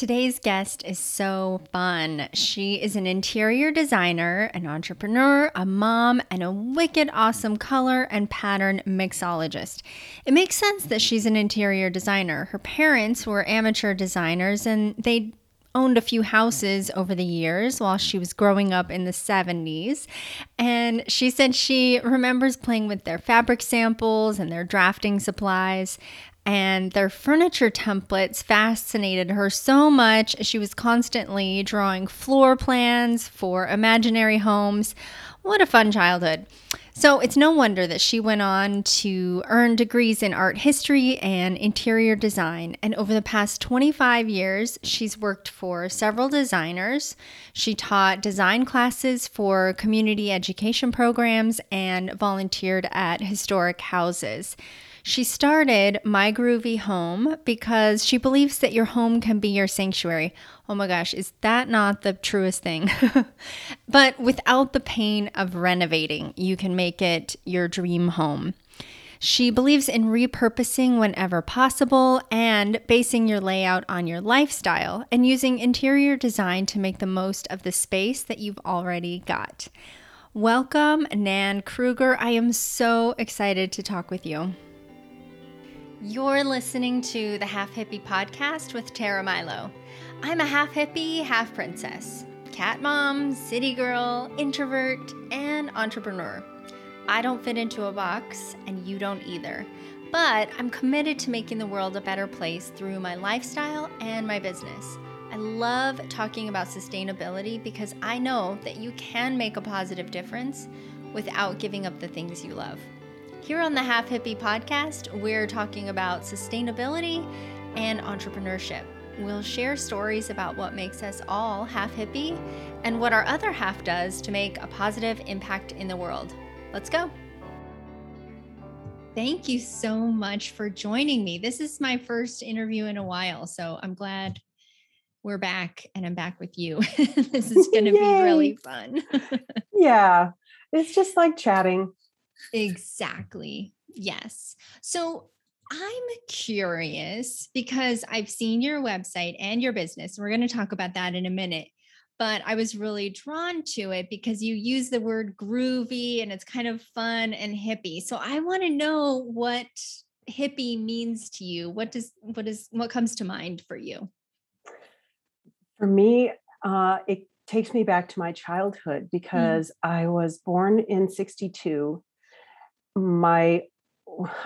Today's guest is so fun. She is an interior designer, an entrepreneur, a mom, and a wicked awesome color and pattern mixologist. It makes sense that she's an interior designer. Her parents were amateur designers and they owned a few houses over the years while she was growing up in the 70s. And she said she remembers playing with their fabric samples and their drafting supplies and their furniture templates fascinated her so much. She was constantly drawing floor plans for imaginary homes. What a fun childhood. So it's no wonder that she went on to earn degrees in art history and interior design. And over the past 25 years, she's worked for several designers. She taught design classes for community education programs and volunteered at historic houses. She started My Groovy Home because she believes that your home can be your sanctuary. Oh my gosh, is that not the truest thing? but without the pain of renovating, you can make it your dream home. She believes in repurposing whenever possible and basing your layout on your lifestyle and using interior design to make the most of the space that you've already got. Welcome, Nan Kruger. I am so excited to talk with you. You're listening to the Half Hippie podcast with Tara Milo. I'm a half hippie, half princess, cat mom, city girl, introvert, and entrepreneur. I don't fit into a box, and you don't either. But I'm committed to making the world a better place through my lifestyle and my business. I love talking about sustainability because I know that you can make a positive difference without giving up the things you love. Here on the Half Hippie podcast, we're talking about sustainability and entrepreneurship. We'll share stories about what makes us all half hippie and what our other half does to make a positive impact in the world. Let's go. Thank you so much for joining me. This is my first interview in a while, so I'm glad we're back and I'm back with you. this is going to be really fun. yeah, it's just like chatting. Exactly. Yes. So I'm curious because I've seen your website and your business. We're going to talk about that in a minute. But I was really drawn to it because you use the word groovy and it's kind of fun and hippie. So I want to know what hippie means to you. What does what is what comes to mind for you? For me, uh, it takes me back to my childhood mm. because mm. I was born in 62 my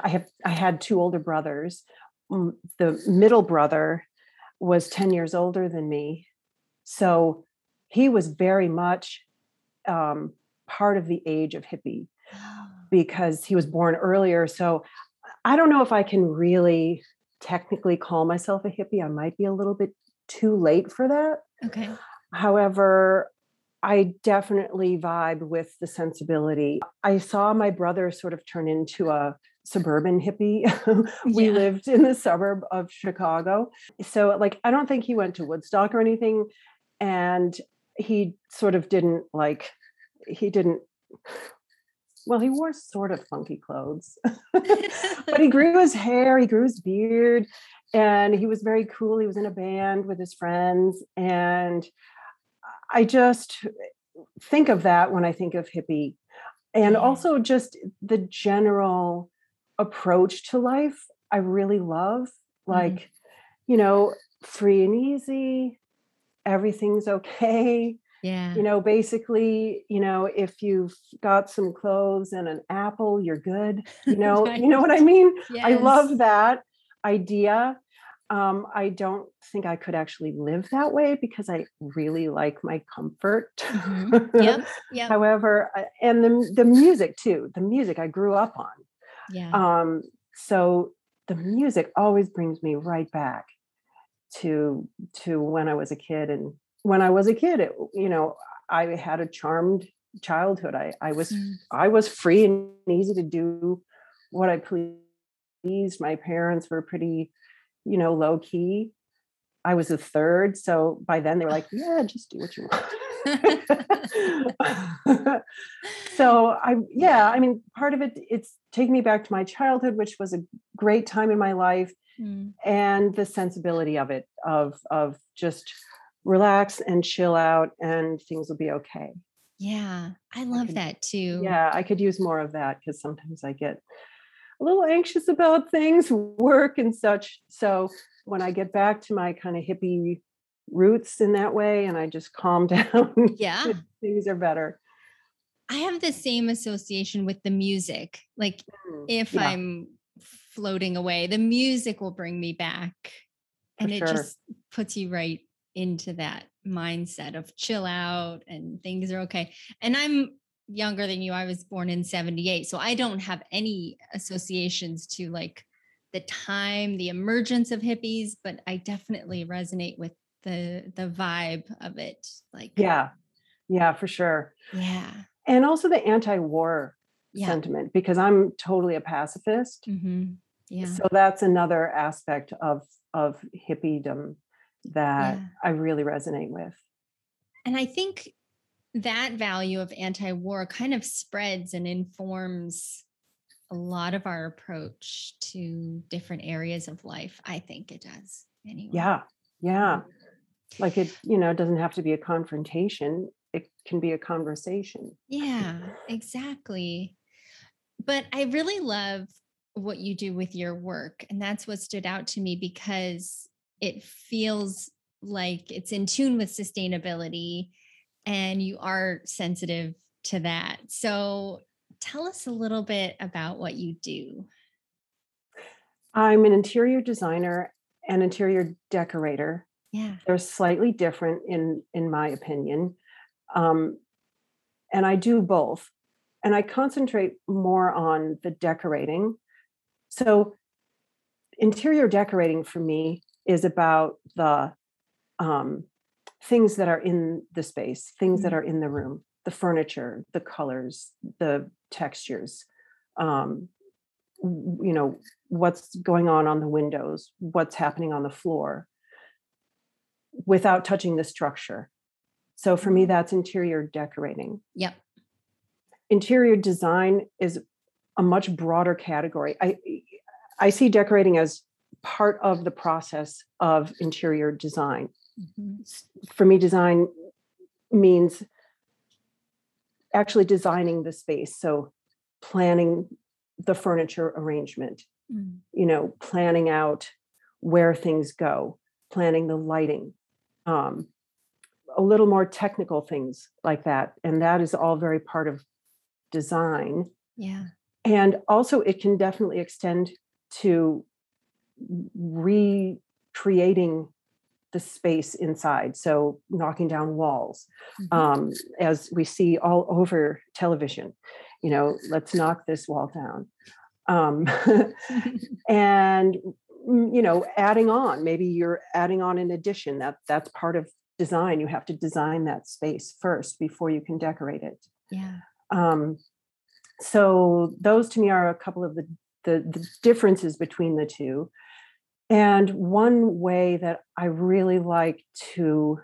I have I had two older brothers. The middle brother was 10 years older than me. So he was very much um, part of the age of hippie because he was born earlier. So I don't know if I can really technically call myself a hippie. I might be a little bit too late for that. Okay. However, I definitely vibe with the sensibility. I saw my brother sort of turn into a suburban hippie. we yeah. lived in the suburb of Chicago. So, like, I don't think he went to Woodstock or anything. And he sort of didn't like, he didn't, well, he wore sort of funky clothes, but he grew his hair, he grew his beard, and he was very cool. He was in a band with his friends. And I just think of that when I think of hippie. And also just the general approach to life, I really love. Like, mm-hmm. you know, free and easy, everything's okay. Yeah. You know, basically, you know, if you've got some clothes and an apple, you're good. You know, you know what I mean? Yes. I love that idea um, I don't think I could actually live that way because I really like my comfort. Mm-hmm. Yep. Yep. However, and the the music too. The music I grew up on. Yeah. Um, so the music always brings me right back to to when I was a kid, and when I was a kid, it, you know, I had a charmed childhood. I I was mm. I was free and easy to do what I pleased. My parents were pretty you know, low key. I was a third. So by then they were like, yeah, just do what you want. so I, yeah, I mean, part of it, it's taking me back to my childhood, which was a great time in my life. mm. and the sensibility of it of of just relax and chill out and things will be okay yeah i love I could, that too yeah i could use more of that because sometimes i get a little anxious about things work and such so when i get back to my kind of hippie roots in that way and i just calm down yeah things are better I have the same association with the music. Like mm, if yeah. I'm floating away, the music will bring me back. For and it sure. just puts you right into that mindset of chill out and things are okay. And I'm younger than you. I was born in 78. So I don't have any associations to like the time, the emergence of hippies, but I definitely resonate with the the vibe of it. Like Yeah. Yeah, for sure. Yeah and also the anti-war yeah. sentiment because i'm totally a pacifist mm-hmm. yeah. so that's another aspect of of hippiedom that yeah. i really resonate with and i think that value of anti-war kind of spreads and informs a lot of our approach to different areas of life i think it does anyway yeah yeah like it you know it doesn't have to be a confrontation it can be a conversation. Yeah, exactly. But I really love what you do with your work. And that's what stood out to me because it feels like it's in tune with sustainability and you are sensitive to that. So tell us a little bit about what you do. I'm an interior designer and interior decorator. Yeah. They're slightly different in in my opinion. Um, and I do both. And I concentrate more on the decorating. So, interior decorating for me is about the um, things that are in the space, things that mm-hmm. are in the room, the furniture, the colors, the textures, um, you know, what's going on on the windows, what's happening on the floor without touching the structure. So for me, mm-hmm. that's interior decorating. Yep. Interior design is a much broader category. I I see decorating as part of the process of interior design. Mm-hmm. For me, design means actually designing the space. So planning the furniture arrangement, mm. you know, planning out where things go, planning the lighting, um, a little more technical things like that. And that is all very part of design. Yeah. And also, it can definitely extend to recreating the space inside. So, knocking down walls, mm-hmm. um, as we see all over television. You know, let's knock this wall down. Um, and mm, you know adding on maybe you're adding on an addition that that's part of design you have to design that space first before you can decorate it yeah um, so those to me are a couple of the, the, the differences between the two and one way that i really like to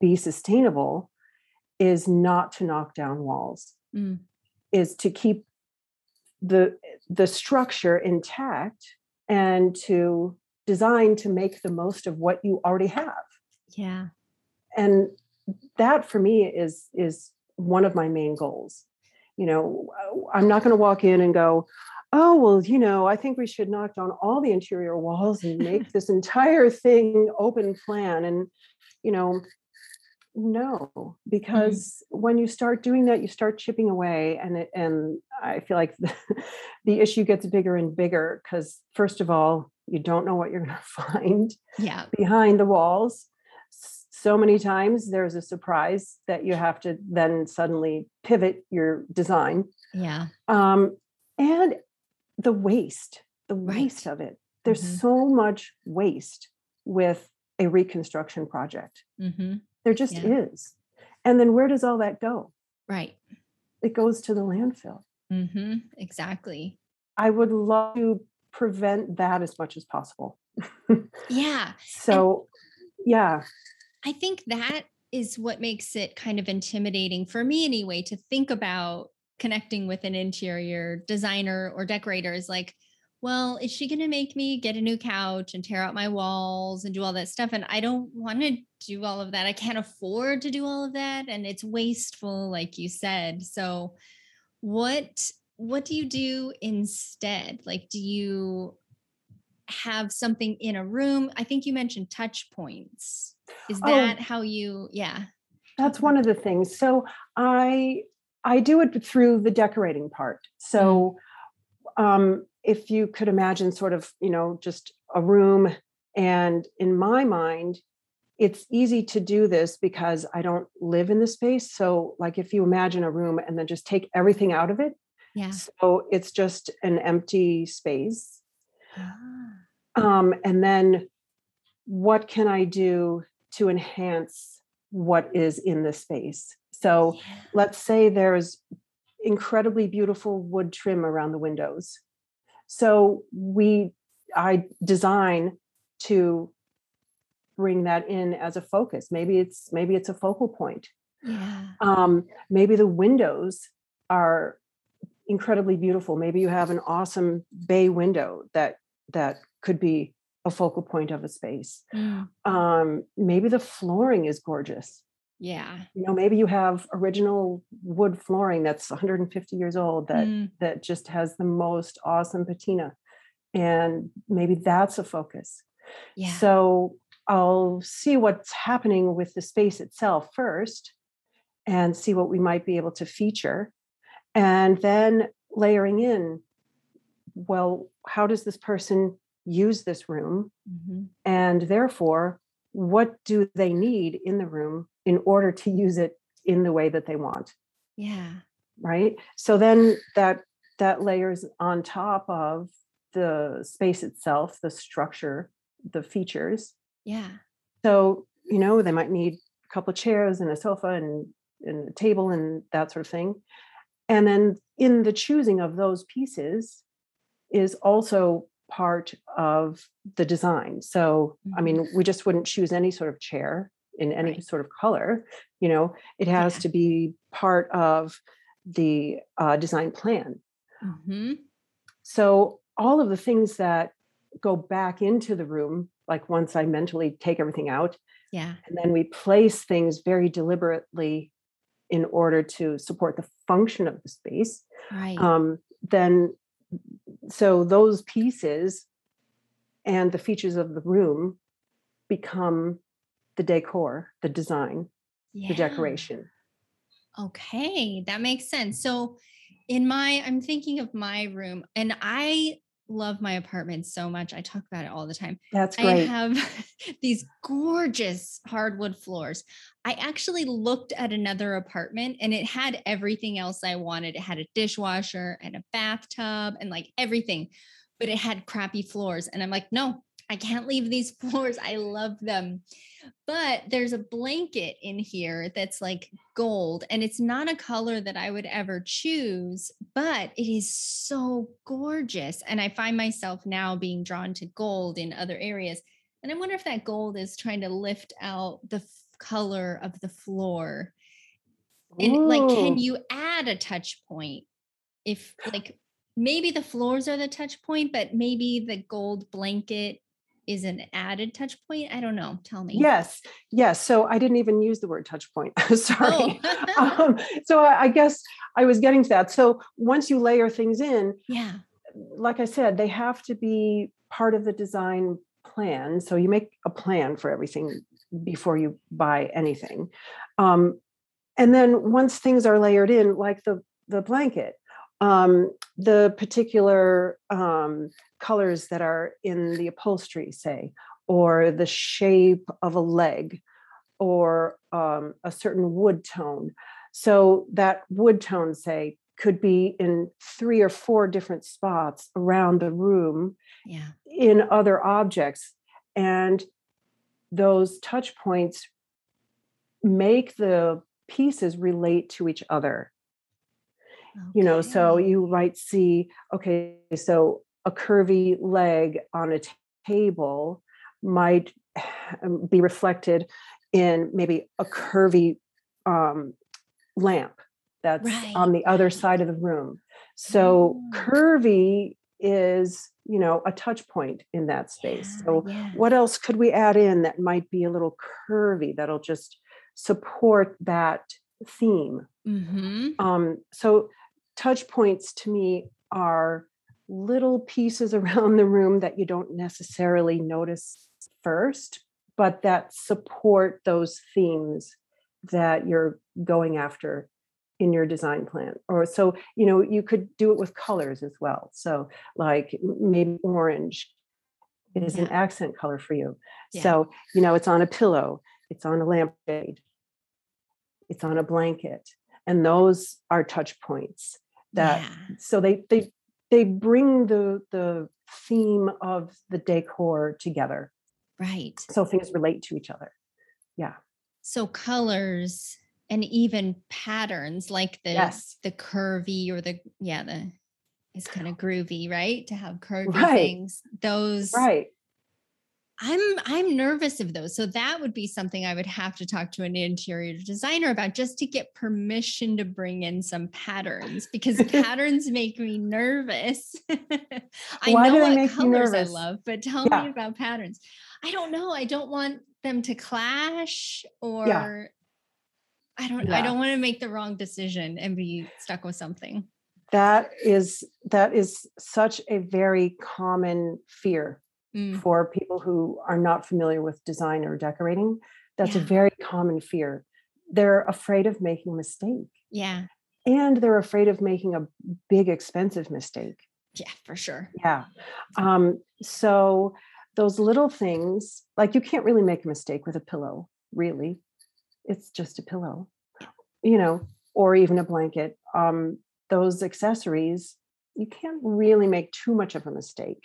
be sustainable is not to knock down walls mm. is to keep the the structure intact and to design to make the most of what you already have. Yeah. And that for me is is one of my main goals. You know i'm not going to walk in and go oh well you know i think we should knock down all the interior walls and make this entire thing open plan and you know no mm-hmm. because mm-hmm. when you start doing that you start chipping away and it, and i feel like the, the issue gets bigger and bigger because first of all you don't know what you're going to find yeah. behind the walls so many times there's a surprise that you have to then suddenly pivot your design. Yeah. Um, and the waste, the right. waste of it. There's mm-hmm. so much waste with a reconstruction project. Mm-hmm. There just yeah. is. And then where does all that go? Right. It goes to the landfill. Mm-hmm. Exactly. I would love to prevent that as much as possible. yeah. So, and- yeah. I think that is what makes it kind of intimidating for me anyway to think about connecting with an interior designer or decorator is like well, is she going to make me get a new couch and tear out my walls and do all that stuff? And I don't want to do all of that. I can't afford to do all of that. And it's wasteful, like you said. So, what what do you do instead? Like, do you have something in a room? I think you mentioned touch points. Is Oh, that how you, yeah. That's one of the things. So I I do it through the decorating part. Mm, So um, if you could imagine sort of, you know, just a room, and in my mind, it's easy to do this because I don't live in the space. So, like, if you imagine a room and then just take everything out of it, yeah. so it's just an empty space. Ah, Um, and then what can I do to enhance what is in the space? So, let's say there's incredibly beautiful wood trim around the windows. So we I design to bring that in as a focus. Maybe it's maybe it's a focal point. Yeah. Um, maybe the windows are incredibly beautiful. Maybe you have an awesome bay window that that could be a focal point of a space. Mm, Um, maybe the flooring is gorgeous. Yeah. You know, maybe you have original wood flooring that's 150 years old that Mm, that just has the most awesome patina and maybe that's a focus yeah. so i'll see what's happening with the space itself first and see what we might be able to feature and then layering in well how does this person use this room Mhm. and therefore what do they need in the room in order to use it in the way that they want Yeah. right so then that that layers on top of the space itself the structure the features Yeah. so you know they might need a couple of chairs and a sofa and, and a table and that sort of thing and then in the choosing of those pieces is also part of the design so i Mhm. mean we just wouldn't choose any sort of chair in any Right. sort of color you know it has Yeah. to be part of the uh, design plan Mhm. so all of the things that go back into the room like once i mentally take everything out Yeah. and then we place things very deliberately in order to support the function of the space Right. um, then so those pieces and the features of the room become the decor the design the decoration Okay, that makes sense. So, in my, I'm thinking of my room, and I love my apartment so much. I talk about it all the time. that's great. I have these gorgeous hardwood floors. I actually looked at another apartment and it had everything else I wanted. It had a dishwasher and a bathtub and like everything, but it had crappy floors. And I'm like, no, I can't leave these floors. I love them. But there's a blanket in here that's like gold, and it's not a color that I would ever choose, but it is so gorgeous. And I find myself now being drawn to gold in other areas. And I wonder if that gold is trying to lift out the f- color of the floor. And like, can you add a touch point if, like, maybe the floors are the touch point, but maybe the gold blanket is an added touch point? I don't know. Tell me. yes yes so i didn't even use the word touch point Oh, sorry um, so I, I guess i was getting to that so once you layer things in yeah. like I said, they have to be part of the design plan. So you make a plan for everything before you buy anything. Um, and then once things are layered in, like the the blanket, um, the particular um, colors that are in the upholstery, say, or the shape of a leg, or um, a certain wood tone. So that wood tone, say, could be in three or four different spots around the room Yeah. in other objects. And those touch points make the pieces relate to each other. You know, so you might see, okay, so a curvy leg on a t- table might um, be reflected in maybe a curvy um, lamp that's Right. on the other side of the room. So Oh, curvy is you know a touch point in that space Yeah, so yeah. what else could we add in that might be a little curvy that'll just support that theme Mm-hmm. um, so touch points to me are little pieces around the room that you don't necessarily notice first but that support those themes that you're going after in your design plan or so you know you could do it with colors as well so like maybe orange is an accent color for you Yeah. so you know it's on a pillow it's on a lampshade it's on a blanket and those are touch points that yeah. so they they they bring the the theme of the decor together Right. so things relate to each other yeah So colors and even patterns like the Yes. the curvy or the yeah, the it's kind of groovy, right? To have curvy Right. things. Those right I'm I'm nervous of those. So that would be something I would have to talk to an interior designer about just to get permission to bring in some patterns because patterns make me nervous. I Why know what make you colors I love, but tell Yeah. me about patterns. I don't know. I don't want them to clash or I don't I don't want to make the wrong decision and be stuck with something. that is that is such a very common fear Mm, for people who are not familiar with design or decorating that's a very common fear. They're afraid of making a mistake. Yeah. and they're afraid of making a big expensive mistake. Yeah, for sure. yeah. Um so those little things like you can't really make a mistake with a pillow really. It's just a pillow you know or even a blanket. Um those accessories you can't really make too much of a mistake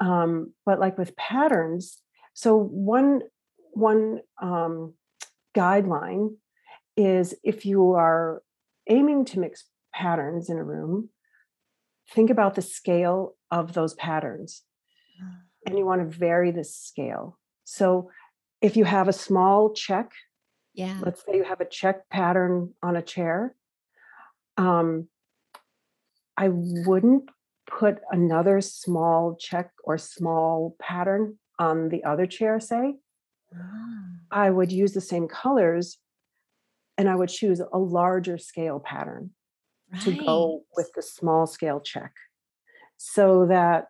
um but like with patterns so one one um guideline is if you are aiming to mix patterns in a room think about the scale of those patterns and you want to vary the scale. So if you have a small check, Yeah. let's say you have a check pattern on a chair, um, I wouldn't put another small check or small pattern on the other chair, say. Ah, I would use the same colors and I would choose a larger scale pattern to go with the small scale check so that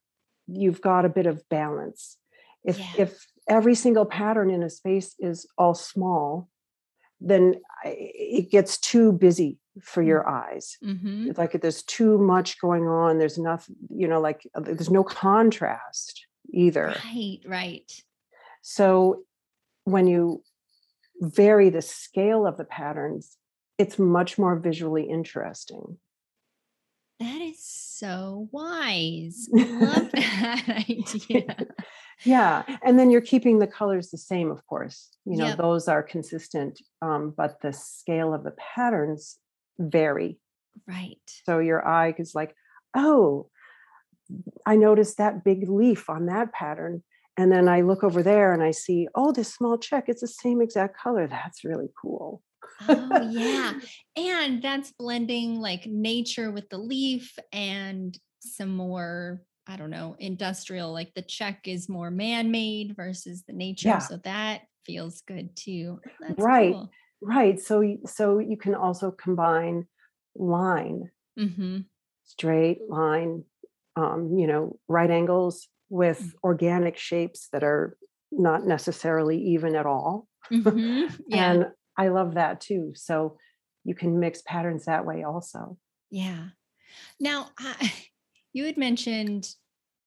you've got a bit of balance if Yeah. if every single pattern in a space is all small then it gets too busy for Mm. your eyes Mm-hmm. it's like there's too much going on there's nothing you know like uh, there's no contrast either Right, right. so when you vary the scale of the patterns it's much more visually interesting That is so wise. I love that idea. Yeah, and then you're keeping the colors the same, of course. You know, Yep. those are consistent, um, but the scale of the patterns vary. Right. So your eye is like, oh, I noticed that big leaf on that pattern. And then I look over there and I see, oh, this small check, it's the same exact color. That's really cool. Oh, yeah. And that's blending like nature with the leaf and some more, I don't know, industrial, like the check is more man made versus the nature. Yeah. So that feels good too. That's Right. Cool. Right. So so you can also combine line, Mm-hmm. straight line, um, you know, right angles with Mm. organic shapes that are not necessarily even at all. hmm Yeah. And I love that too. So you can mix patterns that way also. Yeah. Now, I, you had mentioned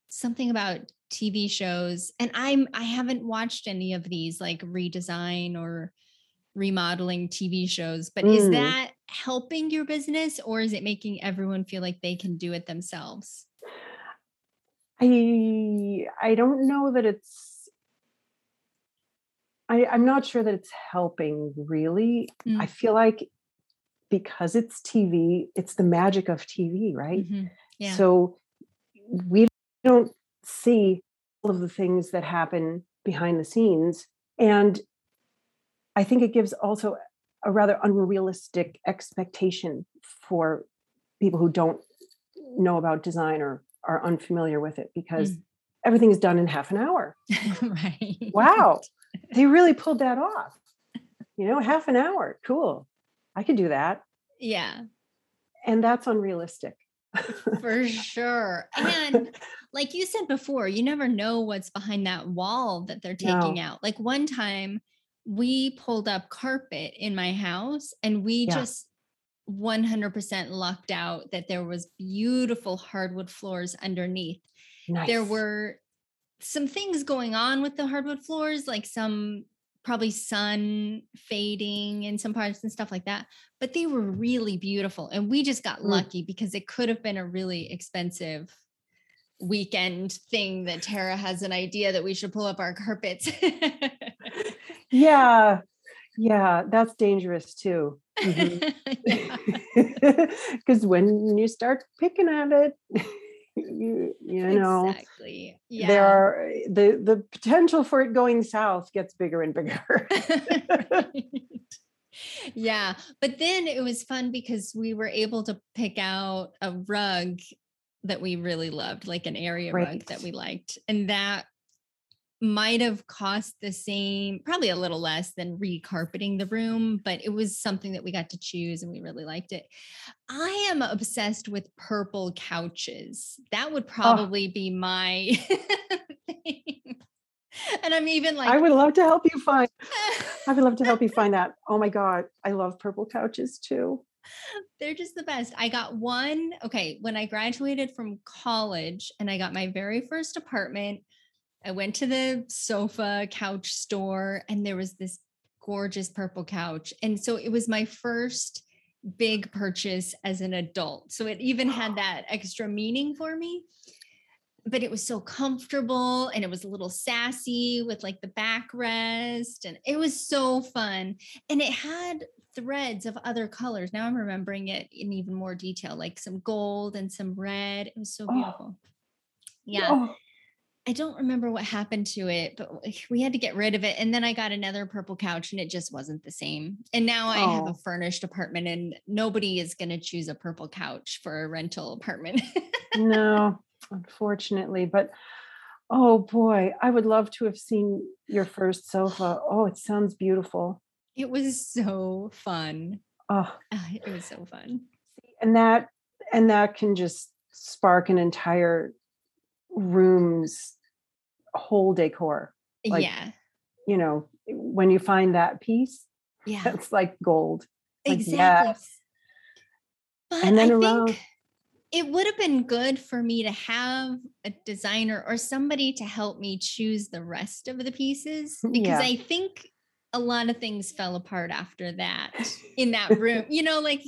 something about TV shows, and I'm I haven't watched any of these like redesign or remodeling TV shows, but is Mm. that helping your business or is it making everyone feel like they can do it themselves? I I don't know that it's I, I'm not sure that it's helping really. I Mm. feel like because it's TV, it's the magic of TV, right? Mhm. Yeah. So we don't see all of the things that happen behind the scenes. And I think it gives also a rather unrealistic expectation for people who don't know about design or are unfamiliar with it because mm. everything is done in half an hour. right. Wow. They really pulled that off. You know, half an hour. Cool. I could do that. Yeah. And that's unrealistic. For sure. And like you said before, you never know what's behind that wall that they're taking no. out. Like one time we pulled up carpet in my house and we yeah. just 100% lucked out that there was beautiful hardwood floors underneath. Nice. There were some things going on with the hardwood floors, like some probably sun fading in some parts and stuff like that. But they were really beautiful. And we just got mm. lucky because it could have been a really expensive weekend thing that Tara has an idea that we should pull up our carpets. yeah. Yeah, that's dangerous too. Because mm-hmm. when you start picking at it, you you know exactly yeah. there are the the potential for it going south gets bigger and bigger yeah but then it was fun because we were able to pick out a rug that we really loved like an area right. rug that we liked and that might have cost the same, probably a little less than recarpeting the room, but it was something that we got to choose and we really liked it. I am obsessed with purple couches. That would probably oh. be my thing. And I'm even like I would love to help you find I would love to help you find that. Oh my god, I love purple couches too. They're just the best. I got one, okay, when I graduated from college and I got my very first apartment, I went to the sofa couch store and there was this gorgeous purple couch. And so it was my first big purchase as an adult. So it even had that extra meaning for me. But it was so comfortable and it was a little sassy with like the backrest. And it was so fun. And it had threads of other colors. Now I'm remembering it in even more detail, like some gold and some red. It was so oh. beautiful. Oh. Yeah. Oh. I don't remember what happened to it, but we had to get rid of it. And then I got another purple couch and it just wasn't the same. And now I have a oh. furnished apartment and nobody is going to choose a purple couch for a rental apartment. no, unfortunately. But oh boy, I would love to have seen your first sofa. Oh, it sounds beautiful. It was so fun. Oh, it was so fun. And that, and that can just spark an entire room's whole decor. Like, yeah. You know, when you find that piece, yeah, it's like gold. Like, exactly. Yes. But and then I around, think it would have been good for me to have a designer or somebody to help me choose the rest of the pieces because yeah. I think a lot of things fell apart after that in that room. you know, like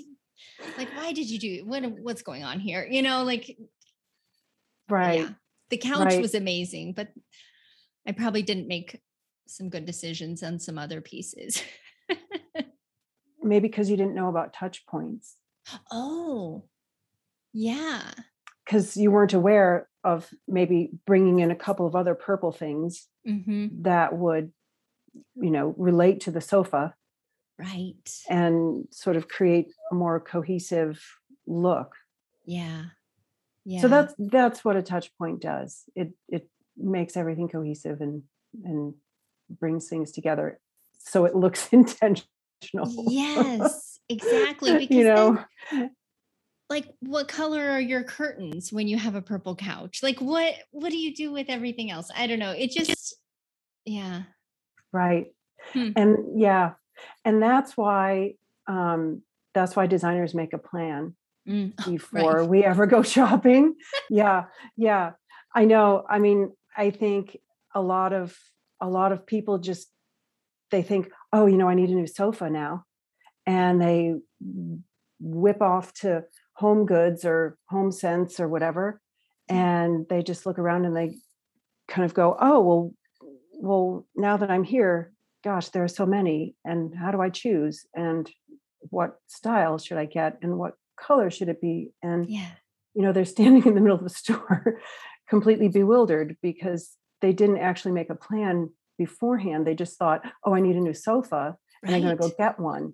like why did you do what what's going on here? You know, like right. Yeah. The couch right. was amazing, but I probably didn't make some good decisions on some other pieces. Maybe because you didn't know about touch points. Oh, yeah. Because you weren't aware of maybe bringing in a couple of other purple things mm-hmm. that would, you know, relate to the sofa. Right. And sort of create a more cohesive look. Yeah. Yeah. So that's that's what a touch point does. It it makes everything cohesive and and brings things together so it looks intentional. Yes, exactly. Because you know, then, like what color are your curtains when you have a purple couch? Like what what do you do with everything else? I don't know. It just yeah. Right. Hmm. And yeah. And that's why um that's why designers make a plan mm. before right. we ever go shopping. yeah. Yeah. I know. I mean, I think a lot of a lot of people just they think, oh, you know, I need a new sofa now. And they whip off to HomeGoods or HomeSense or whatever. And they just look around and they kind of go, oh, well, well, now that I'm here, gosh, there are so many. And how do I choose? And what style should I get? And what color should it be? And yeah. you know, they're standing in the middle of the store completely bewildered because they didn't actually make a plan beforehand. They just thought, oh, I need a new sofa and right. I'm going to go get one.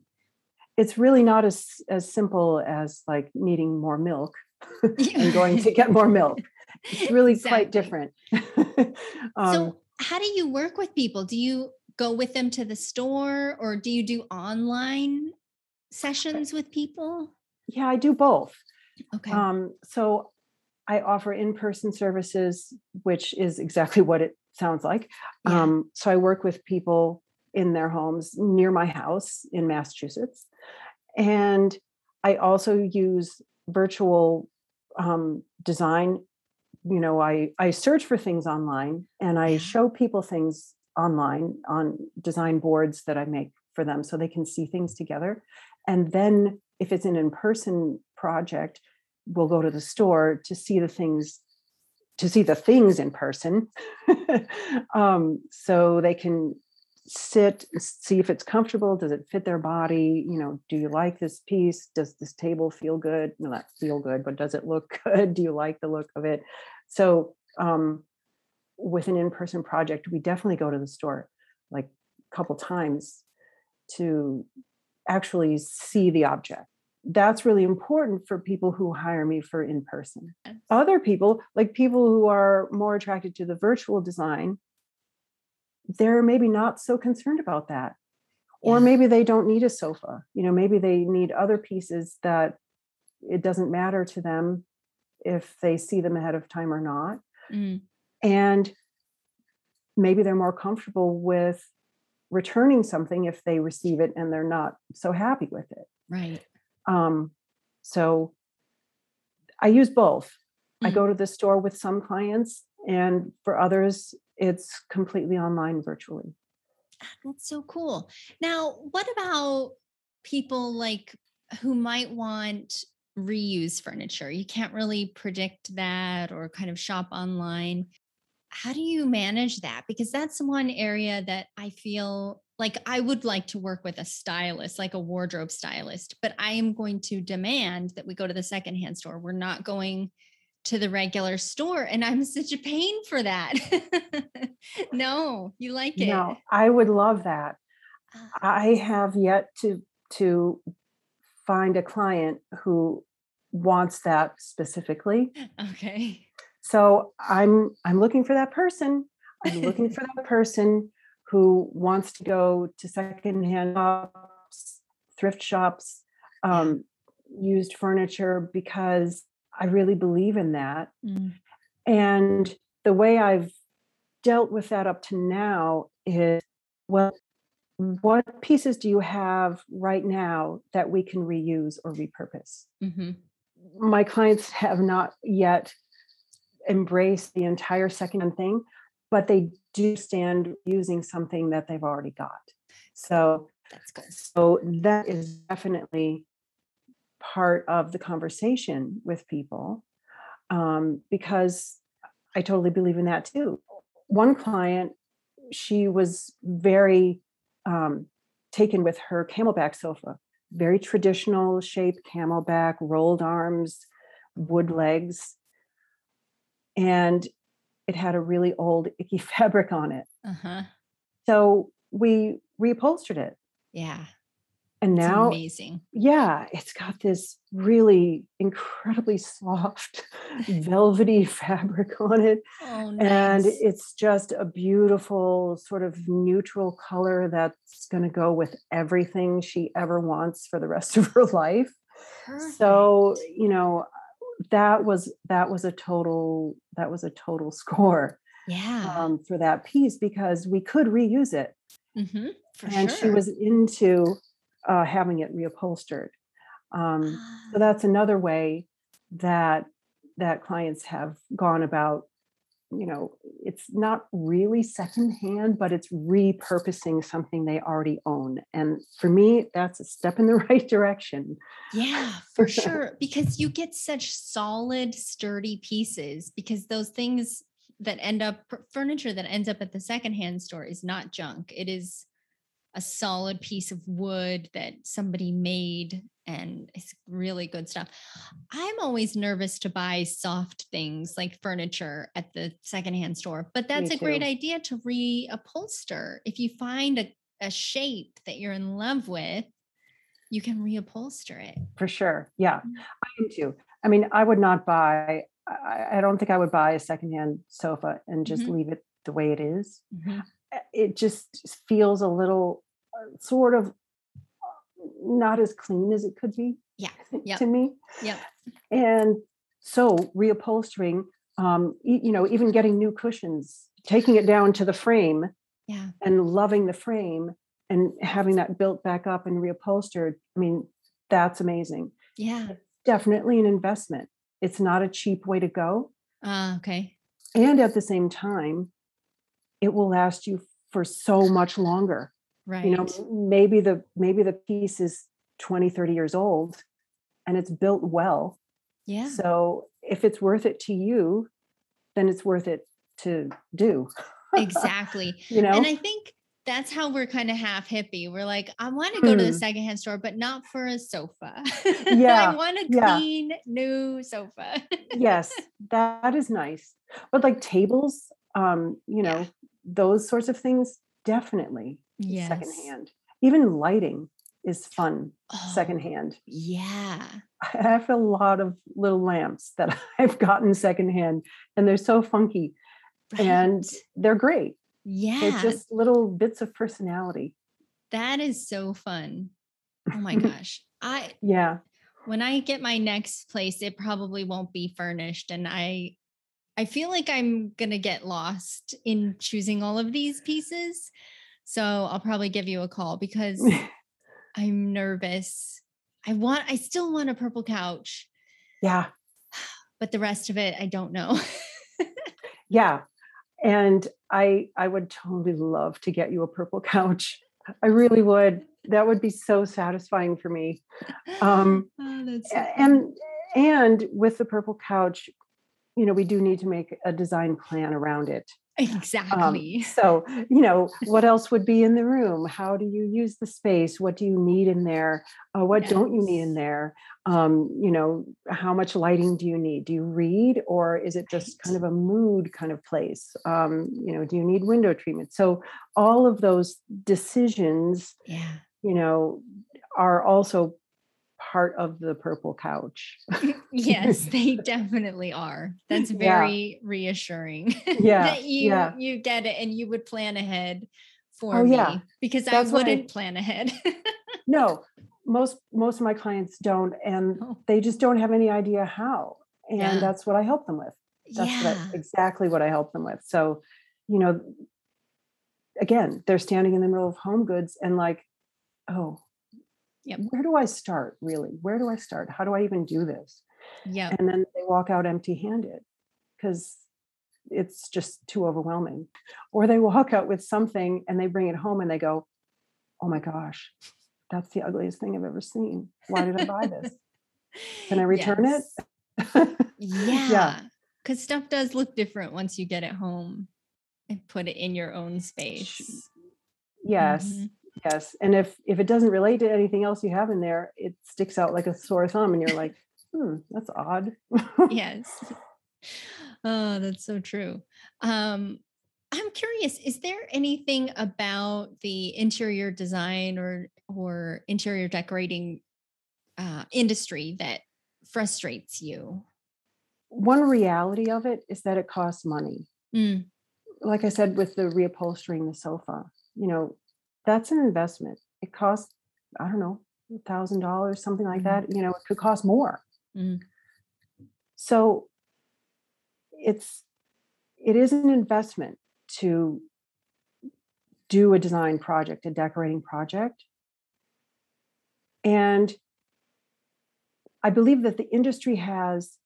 It's really not as as simple as like needing more milk and going to get more milk. it's really exactly. quite different. um, so, how do you work with people? Do you go with them to the store or do you do online sessions with people? Yeah, I do both. Okay. Um, so I offer in-person services, which is exactly what it sounds like. Yeah. Um, so I work with people in their homes near my house in Massachusetts. And I also use virtual um, design. You know, I, I search for things online and I show people things online on design boards that I make for them so they can see things together. And then if it's an in-person project, we'll go to the store to see the things to see the things in person. Um, so they can sit see if it's comfortable. Does it fit their body? You know do you like this piece? Does this table feel good? No not feel good but does it look good? Do you like the look of it? So um, with an in-person project we definitely go to the store like a couple times to actually see the object that's really important for people who hire me for in person. Other people, like people who are more attracted to the virtual design, they're maybe not so concerned about that. Or maybe they don't need a sofa. You know, maybe they need other pieces that it doesn't matter to them if they see them ahead of time or not. Mm. And maybe they're more comfortable with returning something if they receive it and they're not so happy with it. Right. Um, so I use both. Mm-hmm. I go to the store with some clients, and for others, it's completely online virtually. That's so cool. Now, what about people like who might want reuse furniture? You can't really predict that or kind of shop online. How do you manage that? Because that's one area that I feel like I would like to work with a stylist, like a wardrobe stylist, but I am going to demand that we go to the secondhand store. We're not going to the regular store. And I'm such a pain for that. no, you like it. No, I would love that. Ah. I have yet to to find a client who wants that specifically. Okay. So I'm I'm looking for that person. I'm looking for that person who wants to go to secondhand shops, thrift shops, um, used furniture because I really believe in that. Mm. And the way I've dealt with that up to now is well, what pieces do you have right now that we can reuse or repurpose? Mm-hmm. My clients have not yet embraced the entire second thing, but they do stand using something that they've already got. So that's good. So that is definitely part of the conversation with people um, because I totally believe in that too. One client, she was very um, taken with her camelback sofa, very traditional shape camelback, rolled arms, wood legs. And it had a really old icky fabric on it. Uh-huh. So we reupholstered it. Yeah. And now it's amazing. Yeah, it's got this really incredibly soft, velvety fabric on it. Oh, nice. And it's just a beautiful sort of neutral color that's going to go with everything she ever wants for the rest of her life. Perfect. So, you know, that was that was a total that was a total score yeah um, for that piece because we could reuse it mm-hmm, and sure. she was into uh, having it reupholstered um, so ah. that's another way that that clients have gone about you know it's not really secondhand but it's repurposing something they already own and for me that's a step in the right direction. Yeah for sure because you get such solid sturdy pieces because those things that end up furniture that ends up at the secondhand store is not junk it is a solid piece of wood that somebody made and it's really good stuff. I'm always nervous to buy soft things like furniture at the secondhand store, but that's a great idea to reupholster. If you find a, a shape that you're in love with, you can reupholster it. For sure. Yeah, mm. I am too. I mean, I would not buy I, I don't think I would buy a secondhand sofa and just Mhm. leave it the way it is. Mhm. Uh, It just feels a little sort of uh, not as clean as it could be Yeah. Yep. to me. Yeah. And so reupholstering, um, you know, even getting new cushions, taking it down to the frame Yeah. and loving the frame and having that built back up and reupholstered. I mean, that's amazing. Yeah. Definitely an investment. It's not a cheap way to go. Uh, okay. And at the same time, it will last you for so much longer. Right. You know, maybe the maybe the piece is 20, 30 years old and it's built well. yeah. So if it's worth it to you, then it's worth it to do. exactly. You know? And I think that's how we're kind of half hippie. We're like, I want to go to the Hmm. secondhand store, but not for a sofa. Yeah, I want a yeah. clean new sofa. yes, that is nice. But like tables, um, you Yeah. know, those sorts of things, definitely yes. secondhand. Even lighting is fun Oh, secondhand. Yeah. I have a lot of little lamps that I've gotten secondhand, and they're so funky and they're great. yeah. They're just little bits of personality. that is so fun. Oh my gosh. I Yeah. when I get my next place, it probably won't be furnished. And I I feel like I'm gonna get lost in choosing all of these pieces. So I'll probably give you a call because I'm nervous. I want I still want a purple couch, yeah. but the rest of it I don't know. Yeah. And I I would totally love to get you a purple couch. I really would. That would be so satisfying for me. Um, oh, that's so and and with the purple couch, you know, we do need to make a design plan around it. Um, exactly. so, you know, what else would be in the room? How do you use the space? What do you need in there? Uh, what don't you need in there? Um, you know, how much lighting do you need? Do you read, or is it just kind of a mood kind of place? Um, you know, do you need window treatment? So, all of those decisions, yeah. you know, are also part of the purple couch. yes, they definitely are. That's Yeah. very reassuring. Yeah, that you yeah. you get it and you would plan ahead for Oh, me yeah. because I That's what I- wouldn't plan ahead. No, most most of my clients don't, and Oh. they just don't have any idea how. And Yeah. that's what I help them with. That's what yeah. I, exactly what I help them with. So, you know, again, they're standing in the middle of HomeGoods and like, oh, Yep. where do I start? Really, where do I start? How do I even do this? Yeah. And then they walk out empty-handed because it's just too overwhelming. Or they walk out with something and they bring it home and they go, "Oh my gosh, that's the ugliest thing I've ever seen. Why did I buy this? Can I return it?" Yeah. yeah. Because stuff does look different once you get it home and put it in your own space. Yes. Mhm. Yes. And if if it doesn't relate to anything else you have in there, it sticks out like a sore thumb and you're like, hmm, that's odd. Yes. Oh, that's so true. Um, I'm curious, is there anything about the interior design or or interior decorating uh, industry that frustrates you? One reality of it is that it costs money. Mm, Like I said, with the reupholstering the sofa, you know, that's an investment. It costs, I don't know, a thousand dollars, something like Mhm. that. You know, it could cost more. Mm. So it's it is an investment to do a design project, a decorating project. And I believe that the industry has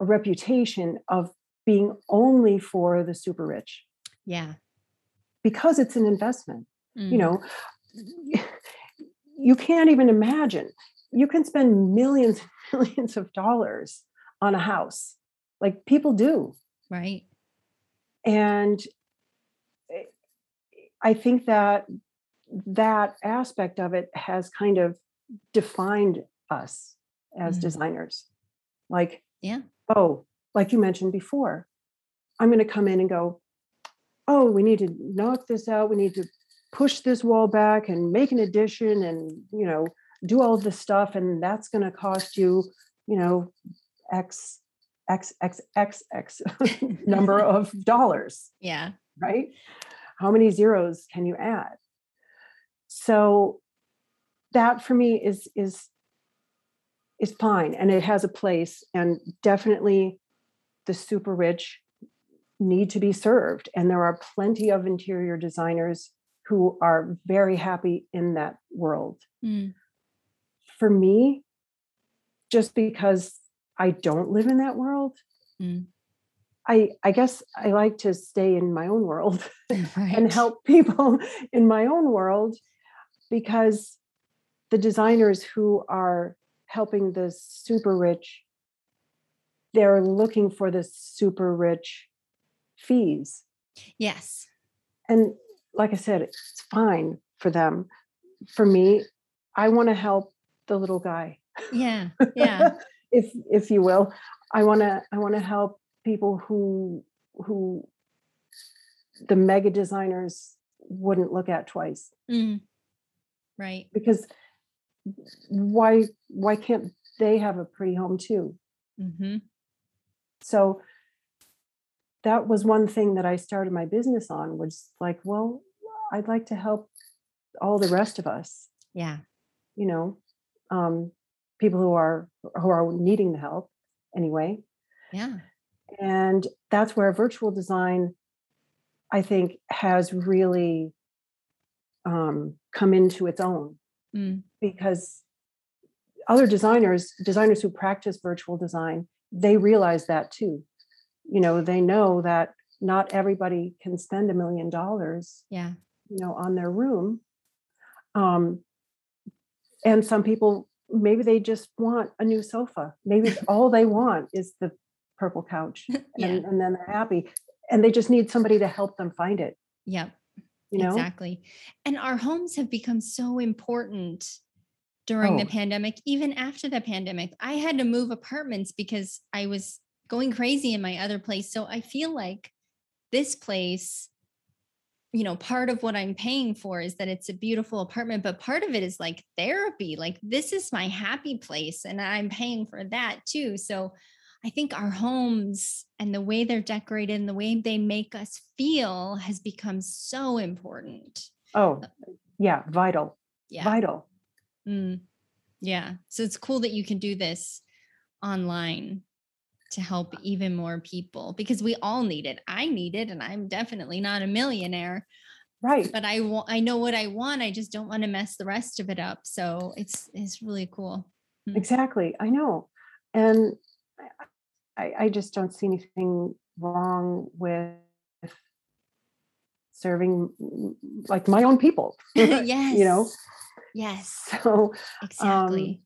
a reputation of being only for the super rich yeah. because it's an investment. Mm, You know, you can't even imagine. You can spend millions and millions of dollars on a house, like people do. right. and eh, i think that that aspect of it has kind of defined us as Mhm. designers like Yeah. oh like you mentioned before i'm going to come in and go oh we need to knock this out we need to push this wall back and make an addition and you know do all of this stuff and that's going to cost you you know x x x x x number of dollars, Yeah. right? How many zeros can you add? So that for me is is is fine and it has a place and definitely the super rich need to be served and there are plenty of interior designers who are very happy in that world Mm. for me just because i don't live in that world Mm. i i guess i like to stay in my own world and help people in my own world because the designers who are helping the super rich they're looking for the super rich fees Yes. and like i said it's fine for them for me i want to help the little guy Yeah. Yeah. if if you will i want to i want to help people who who the mega designers wouldn't look at twice Mm. Right. because why why can't they have a pretty home too Mm-hmm. so that was one thing that i started my business on was like well i'd like to help all the rest of us Yeah. you know um, people who are who are needing the help anyway Yeah. and that's where virtual design i think has really um, come into its own Mm. because other designers designers who practice virtual design they realize that too you know they know that not everybody can spend a million dollars Yeah. You know on their room um and some people maybe they just want a new sofa maybe all they want is the purple couch and, Yeah. and then they're happy and they just need somebody to help them find it Yep. you know Exactly. And our homes have become so important during the Oh. pandemic, even after the pandemic. I had to move apartments because I was going crazy in my other place. So I feel like this place, you know, part of what I'm paying for is that it's a beautiful apartment, but part of it is like therapy. Like this is my happy place and I'm paying for that too. So I think our homes and the way they're decorated and the way they make us feel has become so important. oh yeah vital Yeah. vital Mm. Yeah. So it's cool that you can do this online to help even more people because we all need it. I need it and I'm definitely not a millionaire, right but I want I know what I want. I just don't want to mess the rest of it up. So it's it's really cool. Hmm. exactly i know and I, I just don't see anything wrong with serving like my own people yes. you know Yes. so um, Exactly.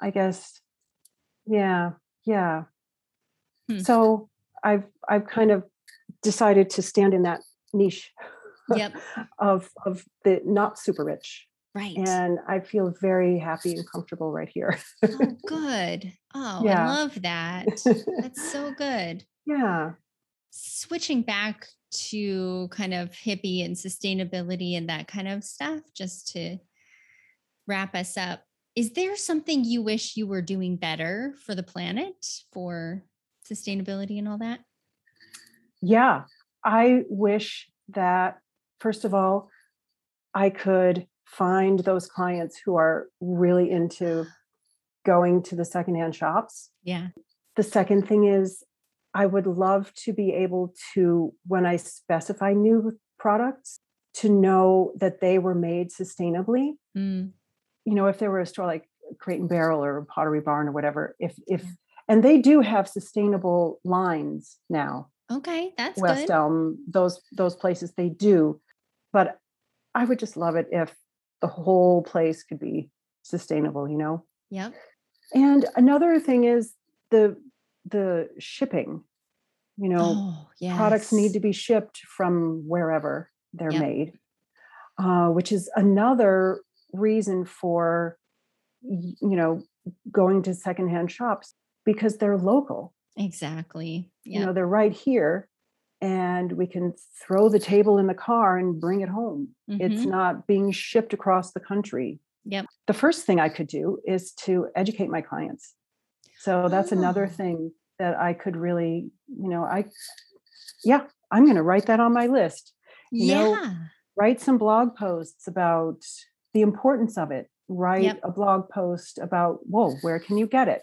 i guess yeah yeah Hmm. so i've i've kind of decided to stand in that niche yep. of of the not super rich Right. and i feel very happy and comfortable right here oh, good. Oh, I love that. That's so good. yeah switching back to kind of hippie and sustainability and that kind of stuff, just to wrap us up, is there something you wish you were doing better for the planet for sustainability and all that? Yeah, I wish that, first of all, I could find those clients who are really into going to the secondhand shops. Yeah. The second thing is, I would love to be able to, when I specify new products, to know that they were made sustainably. Mm, You know, if there were a store like Crate and Barrel or Pottery Barn or whatever, if if Yeah. And they do have sustainable lines now. okay. That's West good. Elm, those those places they do. But I would just love it if the whole place could be sustainable, you know. Yep. And another thing is the the shipping. You know, Oh, yeah. products need to be shipped from wherever they're Yep. made, uh, which is another reason for you know going to secondhand shops because they're local Exactly. you know they're right here and we can throw the table in the car and bring it home it's Mhm. not being shipped across the country Yep. the first thing i could do is to educate my clients so that's another Oh. thing that I could really, you know, I, yeah, I'm going to write that on my list. You yeah. know, write some blog posts about the importance of it. Write Yep. a blog post about, whoa, where can you get it?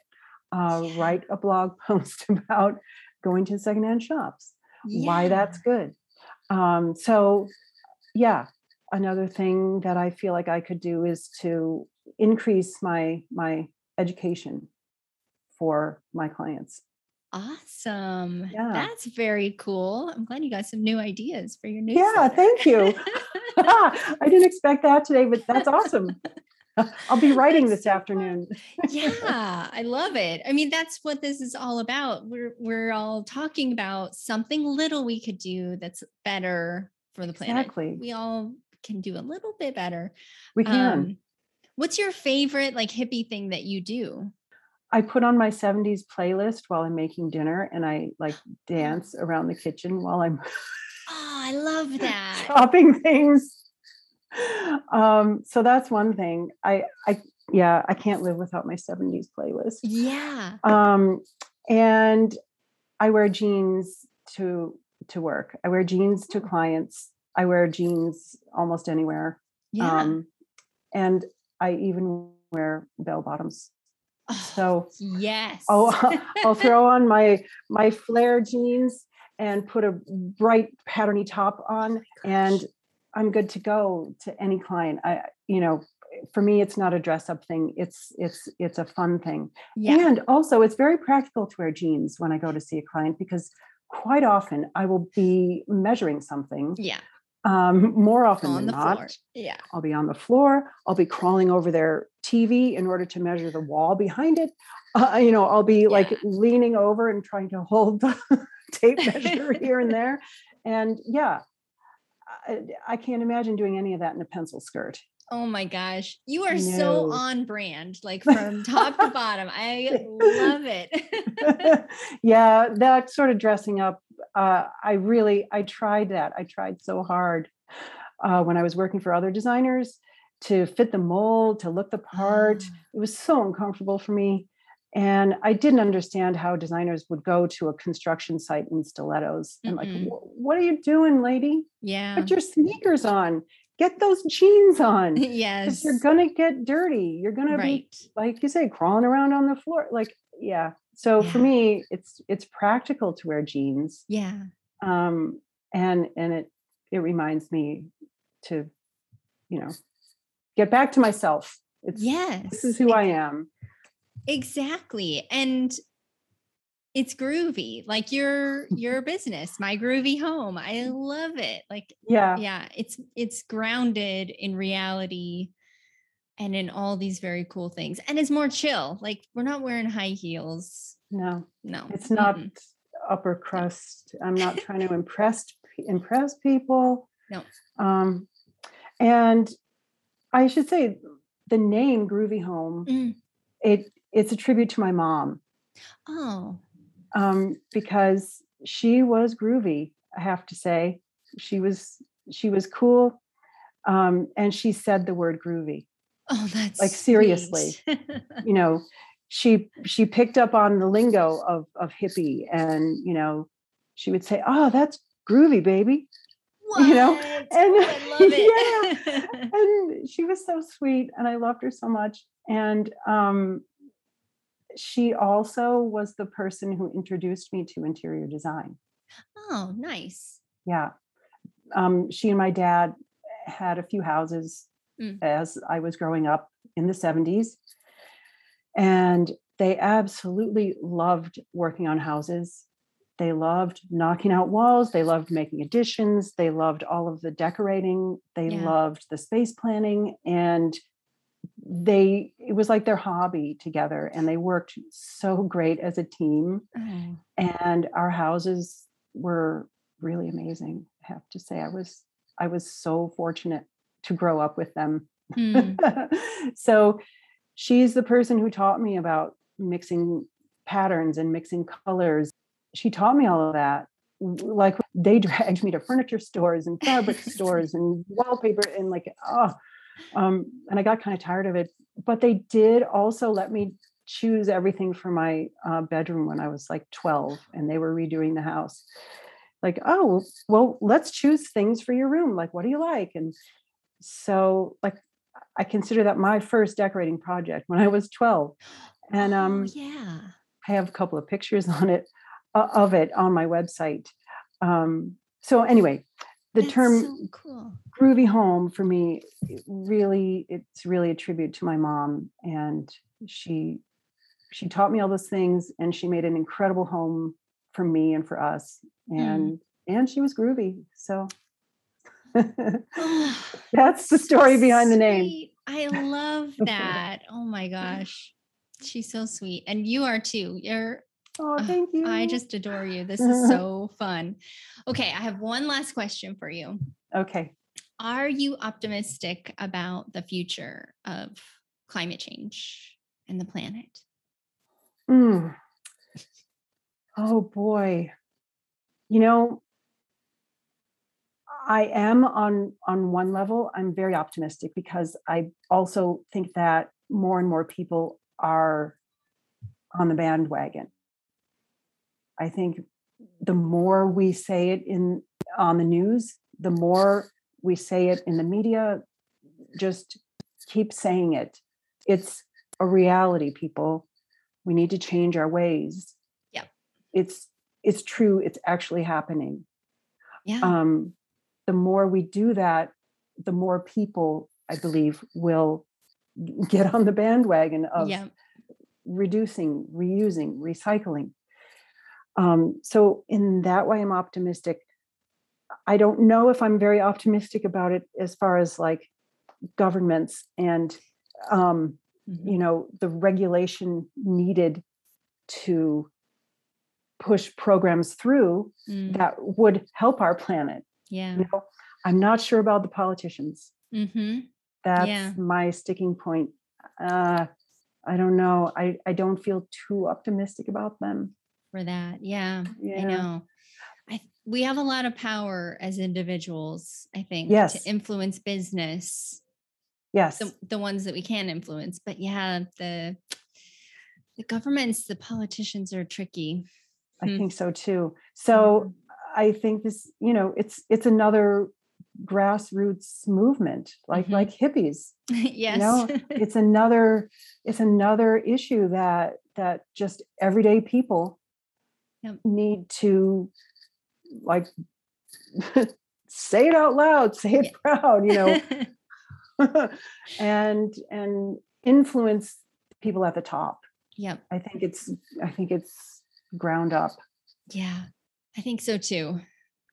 Uh, Yeah. Write a blog post about going to secondhand shops, why that's good. Um, so, yeah, another thing that I feel like I could do is to increase my my education for my clients. Awesome. Yeah. That's very cool. I'm glad you got some new ideas for your new. Yeah, thank you. I didn't expect that today, but that's awesome. I'll be writing That's this so afternoon. yeah, I love it. I mean, that's what this is all about. We're we're all talking about something little we could do that's better for the planet. Exactly. We all can do a little bit better. We can. Um, what's your favorite like hippie thing that you do? I put on my 70s playlist while I'm making dinner and I like dance around the kitchen while I'm Oh, I love that. chopping things. Um, so that's one thing. I I yeah, I can't live without my 70s playlist. Yeah. Um, and I wear jeans to to work. I wear jeans to clients. I wear jeans almost anywhere. Yeah. Um, and I even wear bell bottoms. Oh, So yes. I'll I'll throw on my my flare jeans and put a bright patterny top on and I'm good to go to any client. I you know, for me it's not a dress up thing. It's it's it's a fun thing. yeah. And also it's very practical to wear jeans when I go to see a client because quite often I will be measuring something. yeah. Um, more often On than the not, floor. Yeah. I'll be on the floor. I'll be crawling over their TV in order to measure the wall behind it. Uh, you know, I'll be like leaning over and trying to hold the tape measure here and there. And yeah, I, I can't imagine doing any of that in a pencil skirt. Oh my gosh. You are so on brand, like from top to bottom. I love it. yeah, that sort of dressing up. Uh, I really, I tried that. I tried so hard uh, when I was working for other designers to fit the mold, to look the part. Ah, It was so uncomfortable for me. And I didn't understand how designers would go to a construction site in stilettos and like, Mm-mm. "Wh- what are you doing, lady? yeah. Put your sneakers on. Get those jeans on yes. You're gonna get dirty. You're gonna be like you say, crawling around on the floor. Like, yeah. So for me, it's it's practical to wear jeans. Yeah. Um, and and it it reminds me to, you know, get back to myself. It's Yes. this is who I am. Exactly. And it's groovy. Like your your business, my groovy home. I love it. Like Yeah. yeah, it's it's grounded in reality and in all these very cool things. And it's more chill. Like we're not wearing high heels. No, No. it's not mm-mm. upper crust. I'm not trying to impress impress people. No. Um, and I should say the name Groovy Home, Mm. it it's a tribute to my mom. Oh. um, because she was groovy. I have to say, she was she was cool, um, and she said the word groovy. Oh, that's Like, seriously. You know, she she picked up on the lingo of of hippie, and you know, she would say, "Oh, that's groovy, baby," You know, and- Oh, I love it. and she was so sweet, and I loved her so much. And um, she also was the person who introduced me to interior design. oh, nice. yeah um, she and my dad had a few houses Mm. as i was growing up in the 70s and they absolutely loved working on houses they loved knocking out walls they loved making additions they loved all of the decorating they Yeah. loved the space planning and they it was like their hobby together and they worked so great as a team Oh, and our houses were really amazing i have to say. I was i was so fortunate to grow up with them. Mm, so she's the person who taught me about mixing patterns and mixing colors. She taught me all of that like they dragged me to furniture stores and fabric stores and wallpaper and like oh um and i got kind of tired of it but they did also let me choose everything for my uh, bedroom when I was like 12 and they were redoing the house. Like, oh, well, let's choose things for your room. Like, what do you like? And so, like, I consider that my first decorating project when I was 12. And um, oh, yeah. I have a couple of pictures on it uh, of it on my website. Um, so anyway, the That's term so cool. groovy home for me it really it's really a tribute to my mom and she she taught me all those things and she made an incredible home for me and for us mm. and and she was groovy so Oh, that's the story behind the name. I love that. Oh my gosh. She's so sweet. And you are too. You're oh thank you I just adore you. This is so fun. Okay, I have one last question for you. okay Are you optimistic about the future of climate change and the planet? Mm. Oh boy. You know, I am on on one level, I'm very optimistic because I also think that more and more people are on the bandwagon. I think the more we say it in on the news, the more we say it in the media, just keep saying it. It's a reality, people. We need to change our ways. Yeah. It's it's true, it's actually happening. Yeah. Um, the more we do that, the more people, I believe, will get on the bandwagon of yeah. reducing, reusing, recycling. Um, so in that way, I'm optimistic. I don't know if I'm very optimistic about it as far as like governments and um, Mhm. you know the regulation needed to push programs through Mm, that would help our planet. yeah. You know, I'm not sure about the politicians. hmm That's Yeah. my sticking point. Uh, I don't know. I, I don't feel too optimistic about them. For that. Yeah. I know. I we have a lot of power as individuals, I think, Yes. to influence business, Yes. the, the ones that we can influence. But yeah, the the governments, the politicians are tricky. I Hmm. think so too. So I think this, you know, it's it's another grassroots movement, like Mhm. like hippies. yes. know, It's another it's another issue that that just everyday people Yep. need to like say it out loud, say it Yeah. proud, you know, and and influence people at the top. yep. I think it's I think it's ground up. Yeah, I think so too.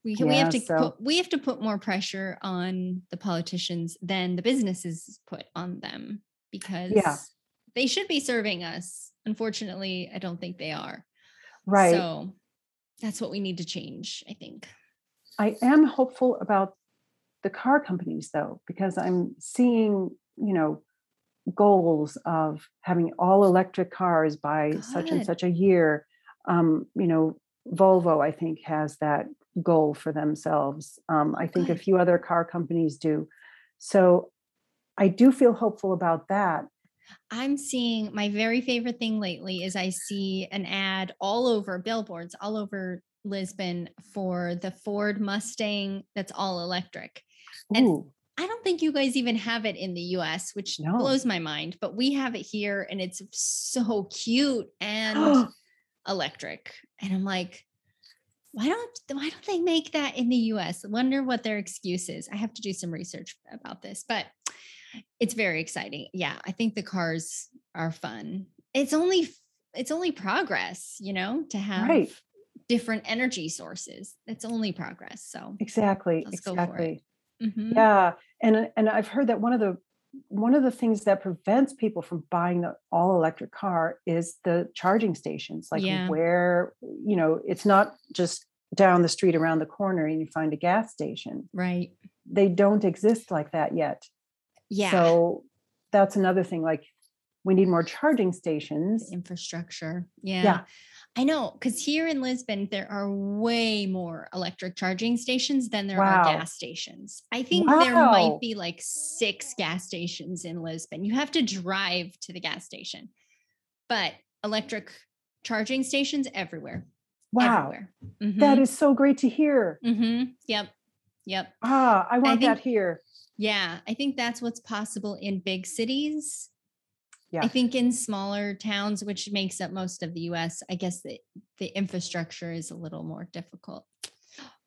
We can, we have to so- put, we have to put more pressure on the politicians than the businesses put on them because yeah. they should be serving us. Unfortunately, I don't think they are. Right. So that's what we need to change, I think. I am hopeful about the car companies though, because I'm seeing, you know, goals of having all electric cars by such and such a year. Um, you know, Volvo, I think, has that goal for themselves. Um, I think a few other car companies do. So I do feel hopeful about that. I'm seeing my very favorite thing lately is I see an ad all over billboards all over Lisbon for the Ford Mustang that's all electric. And Ooh, I don't think you guys even have it in the US, which No. blows my mind, but we have it here and it's so cute and electric. And I'm like, why don't why don't they make that in the US? I wonder what their excuse is. I have to do some research about this, but it's very exciting. Yeah, I think the cars are fun. It's only it's only progress, you know, to have Right. different energy sources. It's only progress. So exactly. Let's go for it. exactly. mhm. Yeah, and and I've heard that one of the one of the things that prevents people from buying the all electric car is the charging stations. Like Yeah. where you know it's not just down the street around the corner and you find a gas station. right. They don't exist like that yet. Yeah. So that's another thing. Like we need more charging stations. infrastructure. Yeah. Yeah. I know because here in Lisbon, there are way more electric charging stations than there Wow. are gas stations. I think there might be like six gas stations in Lisbon. You have to drive to the gas station. but electric charging stations everywhere. Wow. Everywhere. That is so great to hear. Mm-hmm. Yep. Yep. Ah, I want think- that here. Yeah. I think that's what's possible in big cities. Yeah. I think in smaller towns, which makes up most of the US, I guess the, the infrastructure is a little more difficult.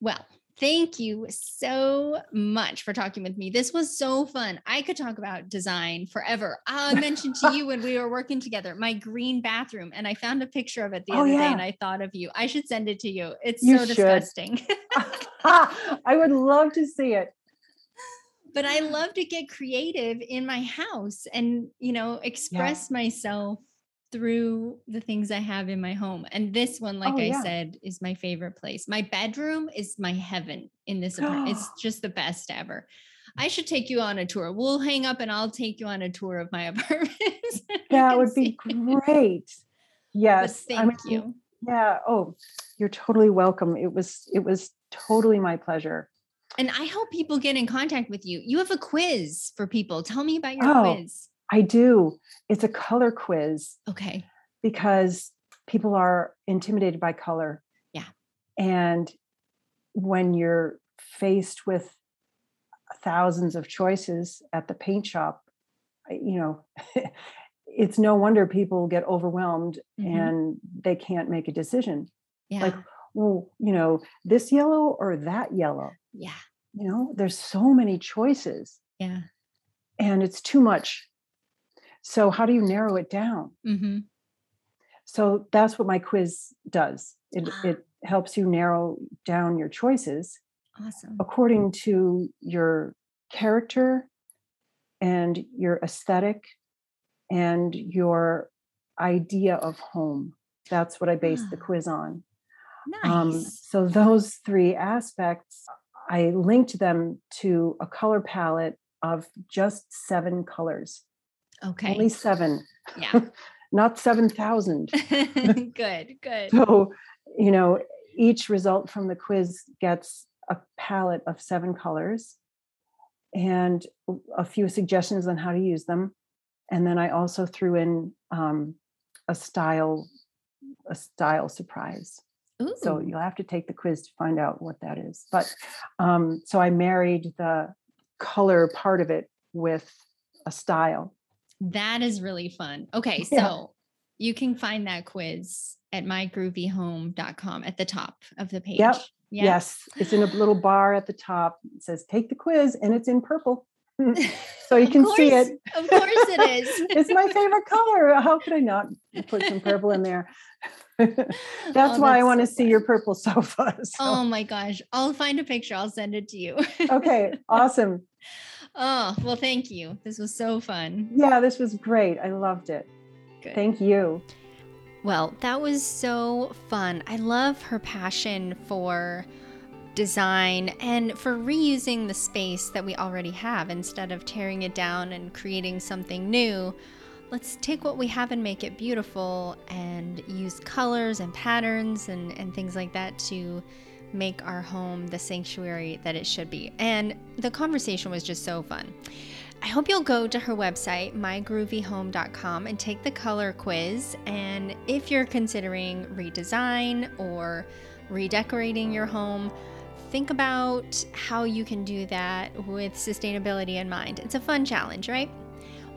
Well, thank you so much for talking with me. This was so fun. I could talk about design forever. I mentioned to you when we were working together my green bathroom, and I found a picture of it the Oh, other day and I thought of you. I should send it to you. It's You so should. disgusting. I would love to see it. But I love to get creative in my house and, you know, express myself through the things I have in my home. And this one, like Oh, I yeah. said, is my favorite place. My bedroom is my heaven in this apartment. it's just the best ever. I should take you on a tour. We'll hang up and I'll take you on a tour of my apartment. That would be great. But Yes. I thank mean, you. Yeah. Oh, you're totally welcome. It was it was totally my pleasure. And I help people get in contact with you. You have a quiz for people. Tell me about your Oh. quiz. I do. It's a color quiz Okay. because people are intimidated by color. Yeah. And when you're faced with thousands of choices at the paint shop, you know, it's no wonder people get overwhelmed Mhm. and they can't make a decision. Yeah. Like, well, you know, this yellow or that yellow. Yeah. You know, there's so many choices Yeah. and it's too much. So, how do you narrow it down? Mm-hmm. So that's what my quiz does. It, Ah. it helps you narrow down your choices Awesome. according to your character and your aesthetic and your idea of home. That's what I base the Ah. quiz on. Nice. Um, so those three aspects, I linked them to a color palette of just seven colors. okay. Only seven, yeah. not 7,000. good. Good. So, you know, each result from the quiz gets a palette of seven colors and a few suggestions on how to use them. And then I also threw in um, a style, a style surprise. Ooh. So you'll have to take the quiz to find out what that is. But um, so I married the color part of it with a style. that is really fun. Okay. So Yeah. you can find that quiz at mygroovyhome.com at the top of the page. Yep. Yeah. Yes, it's in a little bar at the top. It says take the quiz and it's in purple. So you can see it. Of course it is. it's my favorite color. How could I not put some purple in there? that's Oh, why I want to so see your purple sofa. So, Oh my gosh. I'll find a picture. I'll send it to you. okay, awesome. oh, well, thank you. This was so fun. Yeah, this was great. I loved it. Good. Thank you. Well, that was so fun. I love her passion for design and for reusing the space that we already have instead of tearing it down and creating something new. Let's take what we have and make it beautiful and use colors and patterns and, and things like that to make our home the sanctuary that it should be. And the conversation was just so fun. I hope you'll go to her website, mygroovyhome.com, and take the color quiz. And if you're considering redesign or redecorating your home, think about how you can do that with sustainability in mind. It's a fun challenge, right?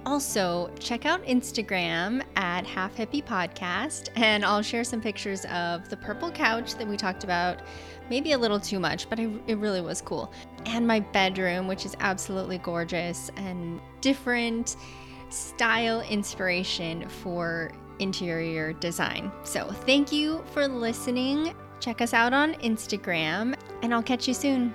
Also, check out Instagram at Half Hippie Podcast, and I'll share some pictures of the purple couch that we talked about. Maybe a little too much, but it really was cool. And my bedroom, which is absolutely gorgeous and different style inspiration for interior design. So, thank you for listening. Check us out on Instagram, and I'll catch you soon.